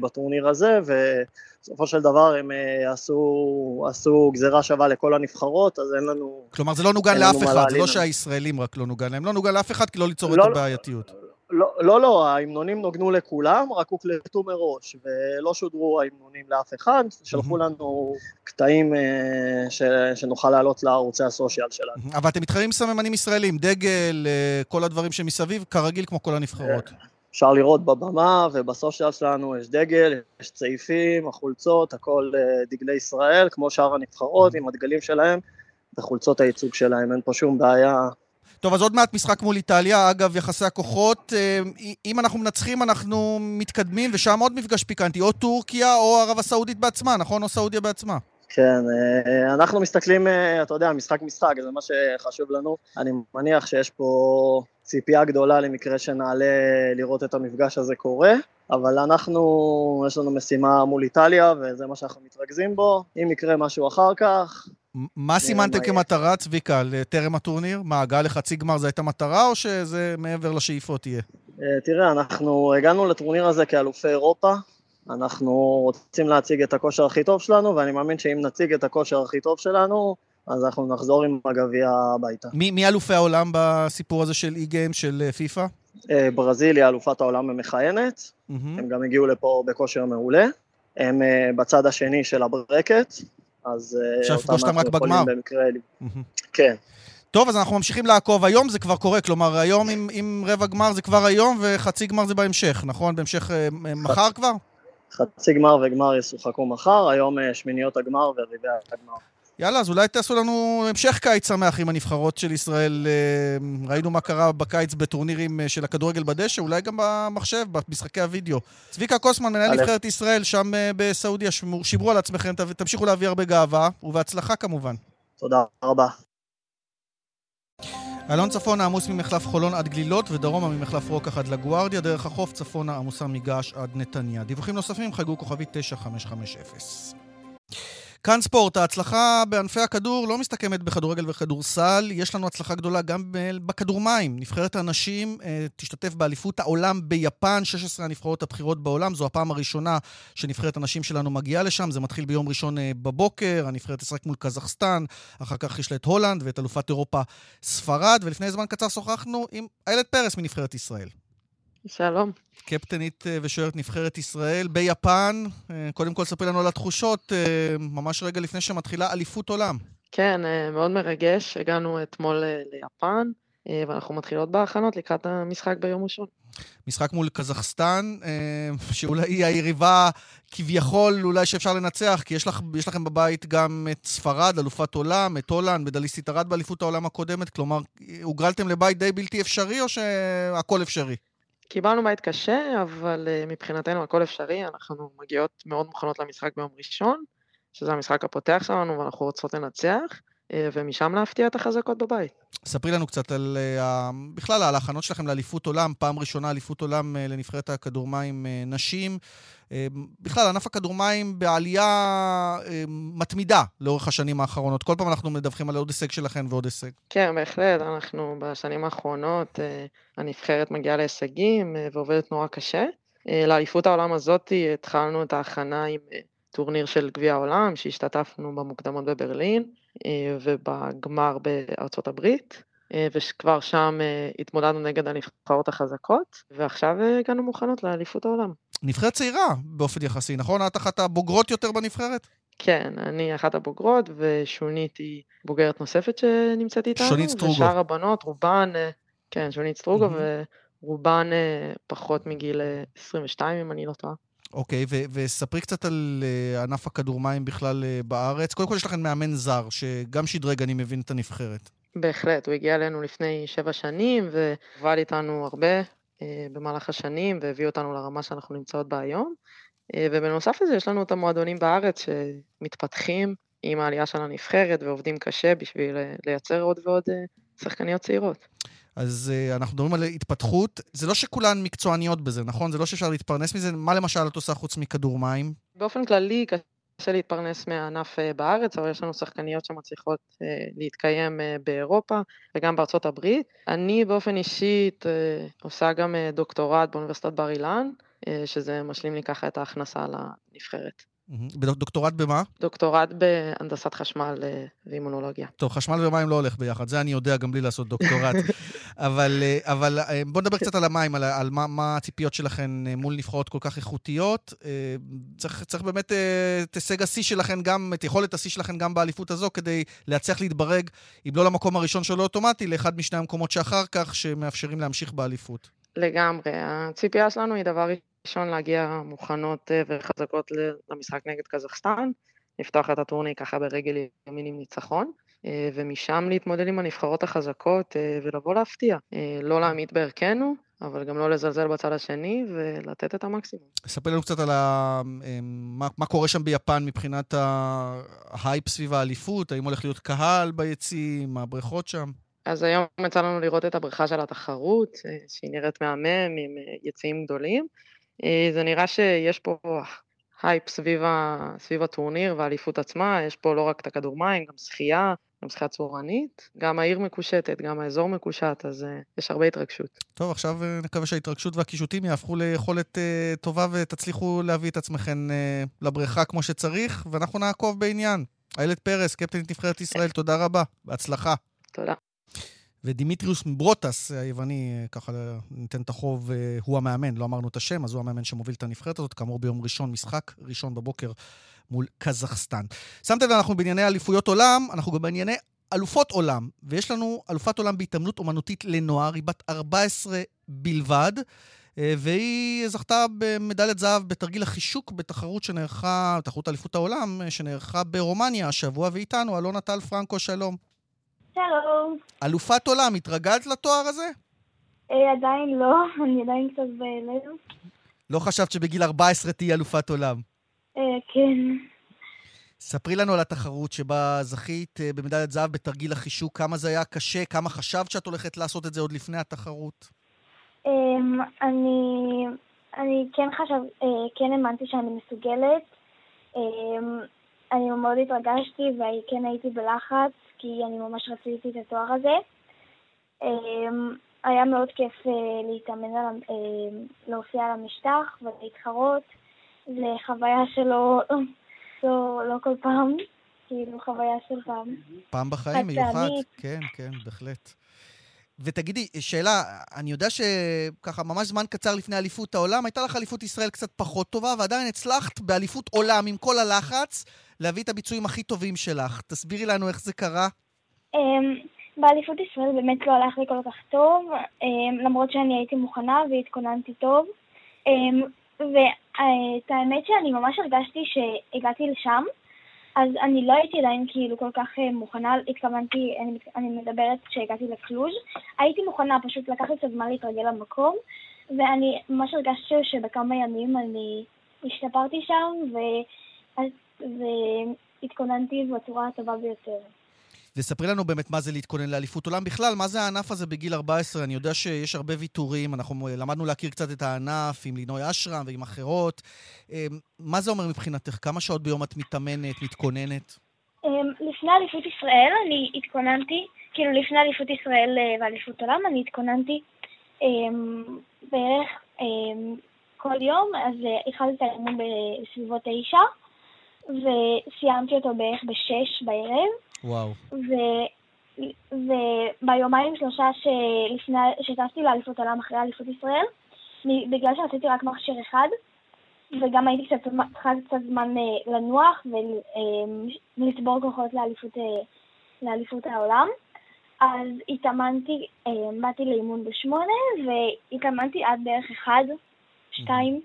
בטורניר הזה, ובסופו של דבר הם אה, עשו, עשו גזירה שווה לכל הנבחרות, אז אין לנו... כלומר, זה לא נוגן לאף אחד, זה לא שהישראלים רק לא נוגן להם, לא נוגן לאף אחד, כי לא ליצור לא, את הבעייתיות. לא, לא, לא, ההמנונים נוגנו לכולם, רק הוקלטו מראש, ולא שודרו ההמנונים לאף אחד, שלחו לנו קטעים אה, ש, שנוכל להעלות לערוצי הסושיאל שלנו. אבל אתם מתחרים סממנים ישראלים, דגל, אה, כל הדברים שמסביב, כרגיל כמו כל הנבחרות. אפשר לראות בבמה ובסושיאל שלנו יש דגל, יש צעיפים, החולצות, הכל אה, דגלי ישראל, כמו שאר הנבחרות, עם הדגלים שלהם וחולצות הייצוג שלהם, אין פה שום בעיה. טוב, אז עוד מעט משחק מול איטליה. אגב, יחסי הכוחות, אה, אם אנחנו מנצחים, אנחנו מתקדמים, ושם עוד מפגש פיקנטי, או טורקיה או ערב הסעודית בעצמה, נכון? או סעודיה בעצמה. כן, אה, אנחנו מסתכלים, אה, אתה יודע, משחק משחק, זה מה שחשוב לנו. אני מניח שיש פה ציפייה גדולה למקרה שנעלה לראות את המפגש הזה קורה, אבל אנחנו, יש לנו משימה מול איטליה, וזה מה שאנחנו מתרכזים בו. אם יקרה משהו אחר כך, מה סימנתם כמטרה, צביקה, לטרם הטורניר? מה, הגעה לחצי גמר זו הייתה מטרה, או שזה מעבר לשאיפות יהיה? אה, תראה, אנחנו הגענו לטורניר הזה כאלופי אירופה, אנחנו רוצים להציג את הכושר הכי טוב שלנו, ואני מאמין שאם נציג את הכושר הכי טוב שלנו, אז אנחנו נחזור עם הגביע הביתה. מי, מי אלופי העולם בסיפור הזה של אי-גיים של אה, פיפא? אה, ברזיל היא אלופת העולם המכהנת, mm-hmm. הם גם הגיעו לפה בכושר מעולה. הם בצד השני של הברקט, אז אותם אנחנו יכולים במקרה... כן. טוב, אז אנחנו ממשיכים לעקוב. היום זה כבר קורה, כלומר, היום עם, עם רבע גמר זה כבר היום, וחצי גמר זה בהמשך, נכון? בהמשך אה, מחר כבר? חצי גמר וגמר ישוחקו מחר, היום אה, שמיניות הגמר ורבעי הגמר. יאללה, אז אולי תעשו לנו המשך קיץ שמח עם הנבחרות של ישראל. אה, ראינו מה קרה בקיץ בטורנירים אה, של הכדורגל בדשא, אולי גם במחשב, במשחקי הוידאו. צביקה קוסמן, מנהל נבחרת ישראל, שם בסעודיה, שמרו על עצמכם, תמשיכו להביא הרבה גאווה, ובהצלחה כמובן. תודה רבה. אלון צפונה עמוס ממחלף חולון עד גלילות ודרומה ממחלף רוקח עד לגוארדיה, דרך החוף צפונה עמוסה מגעש עד נתניה. דיווחים נוספים חגגו כוכבי 9550. כאן ספורט, ההצלחה בענפי הכדור לא מסתכמת בכדורגל וכדורסל, יש לנו הצלחה גדולה גם בכדור מים. נבחרת הנשים אה, תשתתף באליפות העולם ביפן, 16 הנבחרות הבכירות בעולם, זו הפעם הראשונה שנבחרת הנשים שלנו מגיעה לשם, זה מתחיל ביום ראשון אה, בבוקר, הנבחרת תשחק מול קזחסטן, אחר כך יש לה את הולנד ואת אלופת אירופה ספרד, ולפני זמן קצר שוחחנו עם איילת פרס מנבחרת ישראל. שלום. קפטנית אה, ושוערת נבחרת ישראל ביפן. אה, קודם כל, ספרי לנו על התחושות, אה, ממש רגע לפני שמתחילה אליפות עולם. כן, מאוד מרגש. הגענו אתמול ליפן, ואנחנו מתחילות בהכנות לקראת המשחק ביום ראשון. משחק מול קזחסטן, שאולי היא היריבה כביכול אולי שאפשר לנצח, כי יש, לך, יש לכם בבית גם את ספרד, אלופת עולם, את הולנד ודליסית ארד באליפות העולם הקודמת, כלומר, הוגרלתם לבית די בלתי אפשרי או שהכל אפשרי? קיבלנו בית קשה, אבל uh, מבחינתנו הכל אפשרי, אנחנו מגיעות מאוד מוכנות למשחק ביום ראשון, שזה המשחק הפותח שלנו ואנחנו רוצות לנצח, ומשם להפתיע את החזקות בבית. ספרי לנו קצת על, uh, בכלל על ההכנות שלכם לאליפות עולם, פעם ראשונה אליפות עולם uh, לנבחרת הכדורמים נשים. בכלל, ענף הכדורמים בעלייה מתמידה לאורך השנים האחרונות. כל פעם אנחנו מדווחים על עוד הישג שלכם ועוד הישג. כן, בהחלט. אנחנו בשנים האחרונות, אה, הנבחרת מגיעה להישגים אה, ועובדת נורא קשה. אה, לאליפות העולם הזאת התחלנו את ההכנה עם טורניר של גביע העולם, שהשתתפנו במוקדמות בברלין ובגמר בארצות הברית. וכבר שם התמודדנו נגד הנבחרות החזקות, ועכשיו הגענו מוכנות לאליפות העולם. נבחרת צעירה באופן יחסי, נכון? את אחת הבוגרות יותר בנבחרת? כן, אני אחת הבוגרות, ושונית היא בוגרת נוספת שנמצאת איתנו. שונית סטרוגו. ושאר הבנות, רובן, אה, כן, שונית סטרוגו, mm-hmm. ורובן אה, פחות מגיל 22, אה, אם אני לא טועה. אוקיי, ו- וספרי קצת על uh, ענף הכדורמים בכלל uh, בארץ. קודם כל יש לכם מאמן זר, שגם שדרג, אני מבין, את הנבחרת. בהחלט, הוא הגיע אלינו לפני שבע שנים, ועבד איתנו הרבה, אה, במהלך השנים והביא אותנו לרמה שאנחנו נמצאות בה היום. אה, ובנוסף לזה יש לנו את המועדונים בארץ שמתפתחים עם העלייה של הנבחרת ועובדים קשה בשביל אה, לייצר עוד ועוד שחקניות צעירות. אז uh, אנחנו מדברים על התפתחות. זה לא שכולן מקצועניות בזה, נכון? זה לא שאפשר להתפרנס מזה. מה למשל את עושה חוץ מכדור מים? באופן כללי, קשה להתפרנס מהענף אה, בארץ, אבל יש לנו שחקניות שמצליחות אה, להתקיים באירופה וגם בארצות הברית. אני באופן אישית עושה גם דוקטורט באוניברסיטת בר אילן, שזה משלים לי ככה את ההכנסה לנבחרת. דוקטורט במה? דוקטורט בהנדסת חשמל אה, ואימונולוגיה. טוב, חשמל ומים לא הולך ביחד, זה אני יודע גם בלי לעשות דוקטורט. אבל, אה, אבל אה, בואו נדבר קצת על המים, על, על מה, מה הציפיות שלכם מול נבחרות כל כך איכותיות. צריך, צריך באמת את הישג השיא שלכם גם, את יכולת השיא שלכם גם באליפות הזו, כדי להצליח להתברג, אם לא למקום הראשון שלו אוטומטי, לאחד משני המקומות שאחר כך, שמאפשרים להמשיך באליפות. לגמרי. הציפייה שלנו היא דבר ראשון להגיע מוכנות אה, וחזקות למשחק נגד קזחסטן, לפתוח את הטורני ככה ברגל ימין עם ניצחון, אה, ומשם להתמודד עם הנבחרות החזקות אה, ולבוא להפתיע. לא להעמיד בערכנו, אבל גם לא לזלזל בצד השני ולתת את המקסימום. ספר לנו קצת על ה... מה, מה קורה שם ביפן מבחינת ההייפ סביב האליפות, האם הולך להיות קהל ביציעים, הבריכות שם? אז היום יצא לנו לראות את הבריכה של התחרות, שהיא נראית מהמם עם יציעים גדולים. אה, זה נראה שיש פה הייפ סביב, ה, סביב הטורניר והאליפות עצמה, יש פה לא רק את הכדור מים, גם שחייה, גם שחייה צורנית, גם העיר מקושטת, גם האזור מקושט, אז uh, יש הרבה התרגשות. טוב, עכשיו נקווה שההתרגשות והקישוטים יהפכו ליכולת uh, טובה ותצליחו להביא את עצמכם uh, לבריכה כמו שצריך, ואנחנו נעקוב בעניין. איילת פרס, קפטנית נבחרת ישראל, תודה רבה, בהצלחה. תודה. ודימיטריוס ברוטס, היווני, ככה ניתן את החוב, הוא המאמן, לא אמרנו את השם, אז הוא המאמן שמוביל את הנבחרת הזאת, כאמור ביום ראשון, משחק ראשון בבוקר מול קזחסטן. שמתם לב, אנחנו בענייני אליפויות עולם, אנחנו גם בענייני אלופות עולם, ויש לנו אלופת עולם בהתעמלות אומנותית לנוער, היא בת 14 בלבד, והיא זכתה במדליית זהב בתרגיל החישוק בתחרות שנערכה, תחרות אליפות העולם, שנערכה ברומניה השבוע, ואיתנו אלונה טל פרנקו, שלום. שלום. אלופת עולם, התרגלת לתואר הזה? אה, עדיין לא, אני עדיין קצת בהלם. לא חשבת שבגיל 14 תהיי אלופת עולם? אה, כן. ספרי לנו על התחרות שבה זכית אה, במדליית זהב בתרגיל החישוק, כמה זה היה קשה, כמה חשבת שאת הולכת לעשות את זה עוד לפני התחרות? אמ, אני, אני כן חשב, כן האמנתי שאני מסוגלת. אמ, אני מאוד התרגשתי וכן הייתי בלחץ, כי אני ממש רציתי את התואר הזה. אמ, היה מאוד כיף אה, להתאמן, על, אה, להופיע על המשטח ולהתחרות. זה חוויה שלא לא, לא כל פעם, כאילו חוויה של פעם. פעם בחיים מיוחד, כן, כן, בהחלט. ותגידי, שאלה, אני יודע שככה ממש זמן קצר לפני אליפות העולם, הייתה לך אליפות ישראל קצת פחות טובה, ועדיין הצלחת באליפות עולם עם כל הלחץ להביא את הביצועים הכי טובים שלך. תסבירי לנו איך זה קרה. אמ, באליפות ישראל באמת לא הלך לי כל כך טוב, אמ, למרות שאני הייתי מוכנה והתכוננתי טוב. אמ, ואת האמת שאני ממש הרגשתי שהגעתי לשם, אז אני לא הייתי עדיין כאילו כל כך אה, מוכנה, התכוונתי, אני, אני מדברת כשהגעתי לקלוז', הייתי מוכנה, פשוט לקח לי קצת זמן להתרגל למקום, ואני ממש הרגשתי שבכמה ימים אני השתפרתי שם, ו... והתכוננתי בצורה הטובה ביותר. וספרי לנו באמת מה זה להתכונן לאליפות עולם. בכלל, מה זה הענף הזה בגיל 14? אני יודע שיש הרבה ויתורים, אנחנו למדנו להכיר קצת את הענף עם לינוי אשרם ועם אחרות. אמ, מה זה אומר מבחינתך? כמה שעות ביום את מתאמנת, מתכוננת? אמ, לפני אליפות ישראל אני התכוננתי, כאילו לפני אליפות ישראל אה, ואליפות עולם אני התכוננתי אמ, בערך כל יום, אז אה, התחלתי את האימון בסביבות תשע, וסיימתי אותו בערך בשש בערב. וואו. ו... וביומיים שלושה שלפני, שטסתי לאליפות עולם אחרי אליפות ישראל, בגלל שעשיתי רק מכשיר אחד, וגם הייתי קצת, קצת זמן אה, לנוח ולצבור אה, כוחות לאליפות, אה, לאליפות העולם. אז התאמנתי, באתי לאימון בשמונה, והתאמנתי עד בערך אחד, שתיים.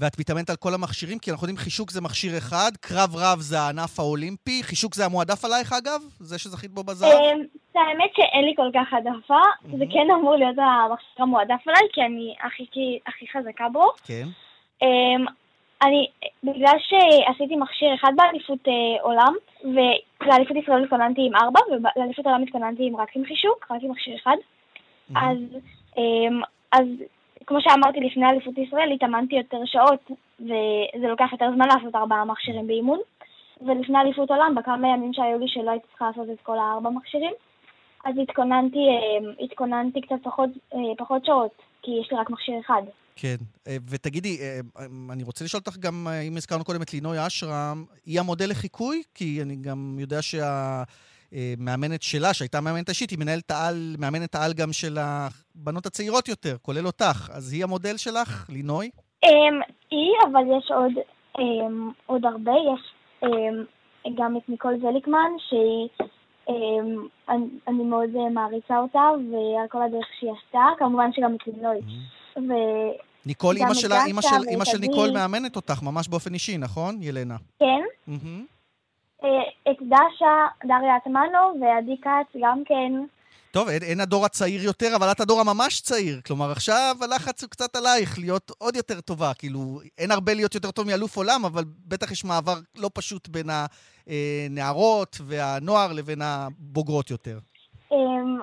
ואת מתאמנת על כל המכשירים? כי אנחנו יודעים, חישוק זה מכשיר אחד, קרב רב זה הענף האולימפי, חישוק זה המועדף עלייך אגב? זה שזכית בו בזהב? אמ, האמת שאין לי כל כך העדפה, זה כן אמור להיות המכשיר המועדף עליי, כי אני הכי חזקה בו. כן. אמ, אני, בגלל שעשיתי מכשיר אחד באליפות אה, עולם, ולאליפות ישראל התכוננתי עם ארבע, ולאליפות עולם התכוננתי רק עם חישוק, רק עם מכשיר אחד. אז, אמ, אז כמו שאמרתי לפני אליפות ישראל, התאמנתי יותר שעות, וזה לוקח יותר זמן לעשות ארבעה מכשירים באימון. ולפני אליפות עולם, בכמה ימים שהיו לי שלא הייתי צריכה לעשות את כל הארבע מכשירים, אז התכוננתי, אה, התכוננתי קצת פחות, אה, פחות שעות, כי יש לי רק מכשיר אחד. כן, אה, ותגידי, אני רוצה לשאול אותך גם, אם הזכרנו קודם את לינוי אשרם, היא המודל לחיקוי? כי אני גם יודע שה... מאמנת שלה, שהייתה מאמנת אישית, היא מנהלת העל, מאמנת העל גם של הבנות הצעירות יותר, כולל אותך. אז היא המודל שלך, לינוי? Um, היא, אבל יש עוד, um, עוד הרבה. יש um, גם את ניקול זליקמן, שהיא... אני, אני מאוד uh, מעריצה אותה, ועל כל הדרך שהיא עשתה, כמובן שגם את לינוי. Mm-hmm. ו... ניקול, אימא, שלה, אימא, של, אימא של ניקול מאמנת אותך ממש באופן אישי, נכון, ילנה? כן. Mm-hmm. את דשה, דריה אטמנו ועדי כץ גם כן. טוב, אין, אין הדור הצעיר יותר, אבל את הדור הממש צעיר. כלומר, עכשיו הלחץ הוא קצת עלייך להיות עוד יותר טובה. כאילו, אין הרבה להיות יותר טוב מאלוף עולם, אבל בטח יש מעבר לא פשוט בין הנערות והנוער לבין הבוגרות יותר. אמ,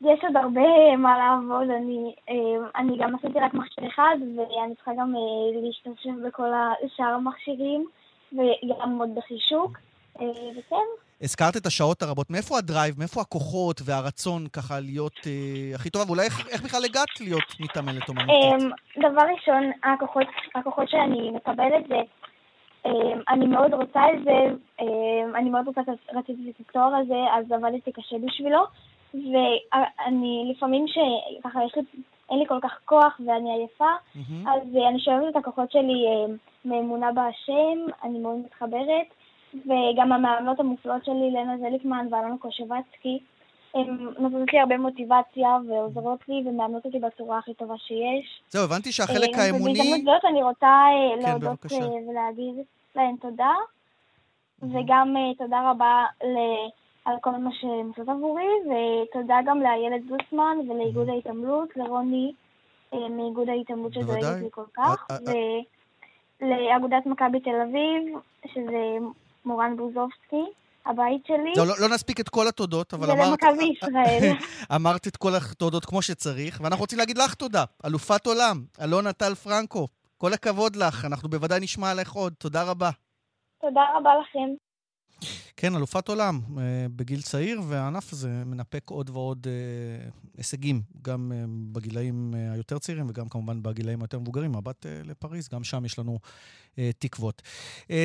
יש עוד הרבה מה לעבוד. אני, אמ, אני גם עשיתי רק מכשיר אחד, ואני צריכה גם אה, להשתמש בכל שאר המכשירים, וגם עוד בחישוק. וכן. הזכרת את השעות הרבות. מאיפה הדרייב, מאיפה הכוחות והרצון ככה להיות אה, הכי טובה? ואולי איך, איך בכלל הגעת להיות מתעמלת אומנותית? אמ, דבר ראשון, הכוחות, הכוחות שאני מקבלת זה, אמ, אני מאוד רוצה את זה, אמ, אני מאוד רוצה, רציתי את התואר הזה, אז עבדתי קשה בשבילו, ואני לפעמים שככה יש לי, אין לי כל כך כוח ואני עייפה, mm-hmm. אז אני שואבת את הכוחות שלי מאמונה בהשם, אני מאוד מתחברת. וגם המאמנות המופלאות שלי, לנה זליפמן ואלונה קושבצקי, הן נותנות לי הרבה מוטיבציה ועוזרות לי ומאמנות אותי בצורה הכי טובה שיש. זהו, הבנתי שהחלק אה, האמוני... ובהזדמנות זאת אני רוצה אה, כן, להודות בבקשה. אה, ולהגיד להן תודה, וגם תודה רבה ל... על כל מה שהן עושות עבורי, ותודה גם לאיילת זוסמן ולאיגוד ההתעמלות, לרוני מאיגוד ההתעמלות שדואגת לי כל כך, ולאגודת מכבי תל אביב, שזה מורן בוזובסקי, הבית שלי. לא, לא, לא נספיק את כל התודות, אבל אמרת... ולמכבי ישראל. אמרת את כל התודות כמו שצריך, ואנחנו רוצים להגיד לך תודה. אלופת עולם, אלונה טל פרנקו, כל הכבוד לך, אנחנו בוודאי נשמע עליך עוד. תודה רבה. תודה רבה לכם. כן, אלופת עולם אה, בגיל צעיר, והענף הזה מנפק עוד ועוד אה, הישגים, גם אה, בגילאים היותר צעירים וגם כמובן בגילאים היותר מבוגרים. מבט לפריז, גם שם יש לנו תקוות.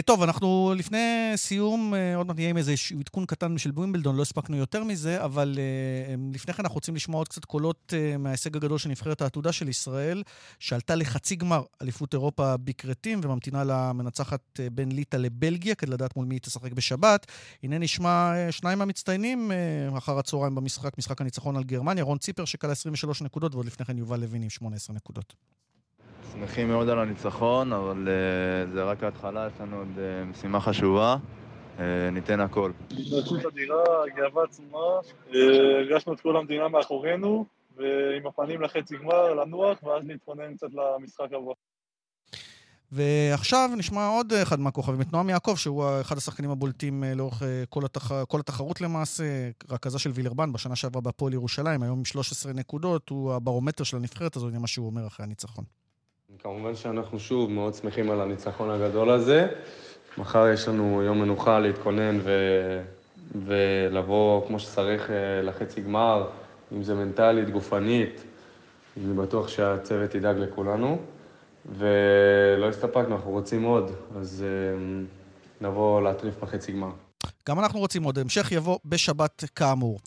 טוב, אנחנו לפני סיום, עוד מעט נהיה עם איזה עדכון קטן של בווימבלדון, לא הספקנו יותר מזה, אבל לפני כן אנחנו רוצים לשמוע עוד קצת קולות מההישג הגדול של נבחרת העתודה של ישראל, שעלתה לחצי גמר אליפות אירופה בקרטים, וממתינה למנצחת בין ליטא לבלגיה, כדי לדעת מול מי היא תשחק בשבת. הנה נשמע אה, שניים מהמצטיינים אה, אחר הצהריים במשחק, משחק הניצחון על גרמניה, רון ציפר שקל 23 נקודות, ועוד לפני כן יובל לוין עם 18 נקודות. שמחים מאוד על הניצחון, אבל uh, זה רק ההתחלה, יש לנו עוד uh, משימה חשובה. Uh, ניתן הכל. התנצלות אדירה, גאווה עצומה, הרגשנו את כל המדינה מאחורינו, ועם הפנים לחצי גמר, לנוח, ואז להתכונן קצת למשחק הבא. ועכשיו נשמע עוד אחד מהכוכבים, את נועם יעקב, שהוא אחד השחקנים הבולטים אה, לאורך אה, כל, התח... כל התחרות למעשה, רכזה של וילרבן בשנה שעברה בהפועל ירושלים, היום עם 13 נקודות, הוא הברומטר של הנבחרת הזו, הנה מה שהוא אומר אחרי הניצחון. כמובן שאנחנו שוב מאוד שמחים על הניצחון הגדול הזה. מחר יש לנו יום מנוחה להתכונן ו... ולבוא כמו שצריך אה, לחצי גמר, אם זה מנטלית, גופנית. אני בטוח שהצוות ידאג לכולנו. ולא הסתפקנו, אנחנו רוצים עוד, אז אמ, נבוא להטריף בחצי גמר. גם אנחנו רוצים עוד. המשך יבוא בשבת כאמור.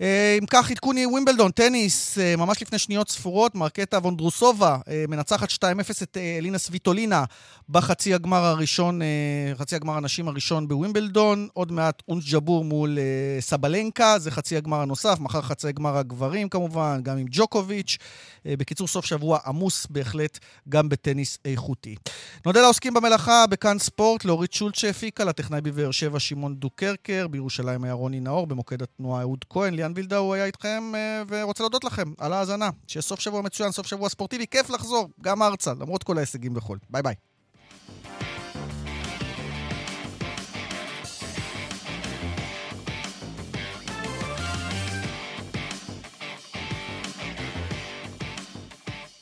אה, אם כך, עדכון יהיה ווימבלדון, טניס, אה, ממש לפני שניות ספורות, מרקטה וונדרוסובה אה, מנצחת 2-0 את אלינה סוויטולינה בחצי הגמר הראשון, חצי הגמר הנשים הראשון בווימבלדון. עוד מעט אונס ג'בור מול סבלנקה, זה חצי הגמר הנוסף, מחר חצי הגמר הגברים כמובן, גם עם ג'וקוביץ'. בקיצור, סוף שבוע עמוס בהחלט גם בטניס איכותי. נודה לעוסקים במלאכה בכאן ספורט, לאורית שולט שהפיקה, לטכנאי בבאר שבע שמעון דוקרקר, בירושלים היה רוני נאור, במוקד התנועה אהוד כהן, וילדאו היה איתכם, אה, ורוצה להודות לכם על ההאזנה. שיהיה סוף שבוע מצוין, סוף שבוע ספורטיבי, כיף לחזור, גם ארצה, למרות כל ההישגים בחו"ל. ביי ביי.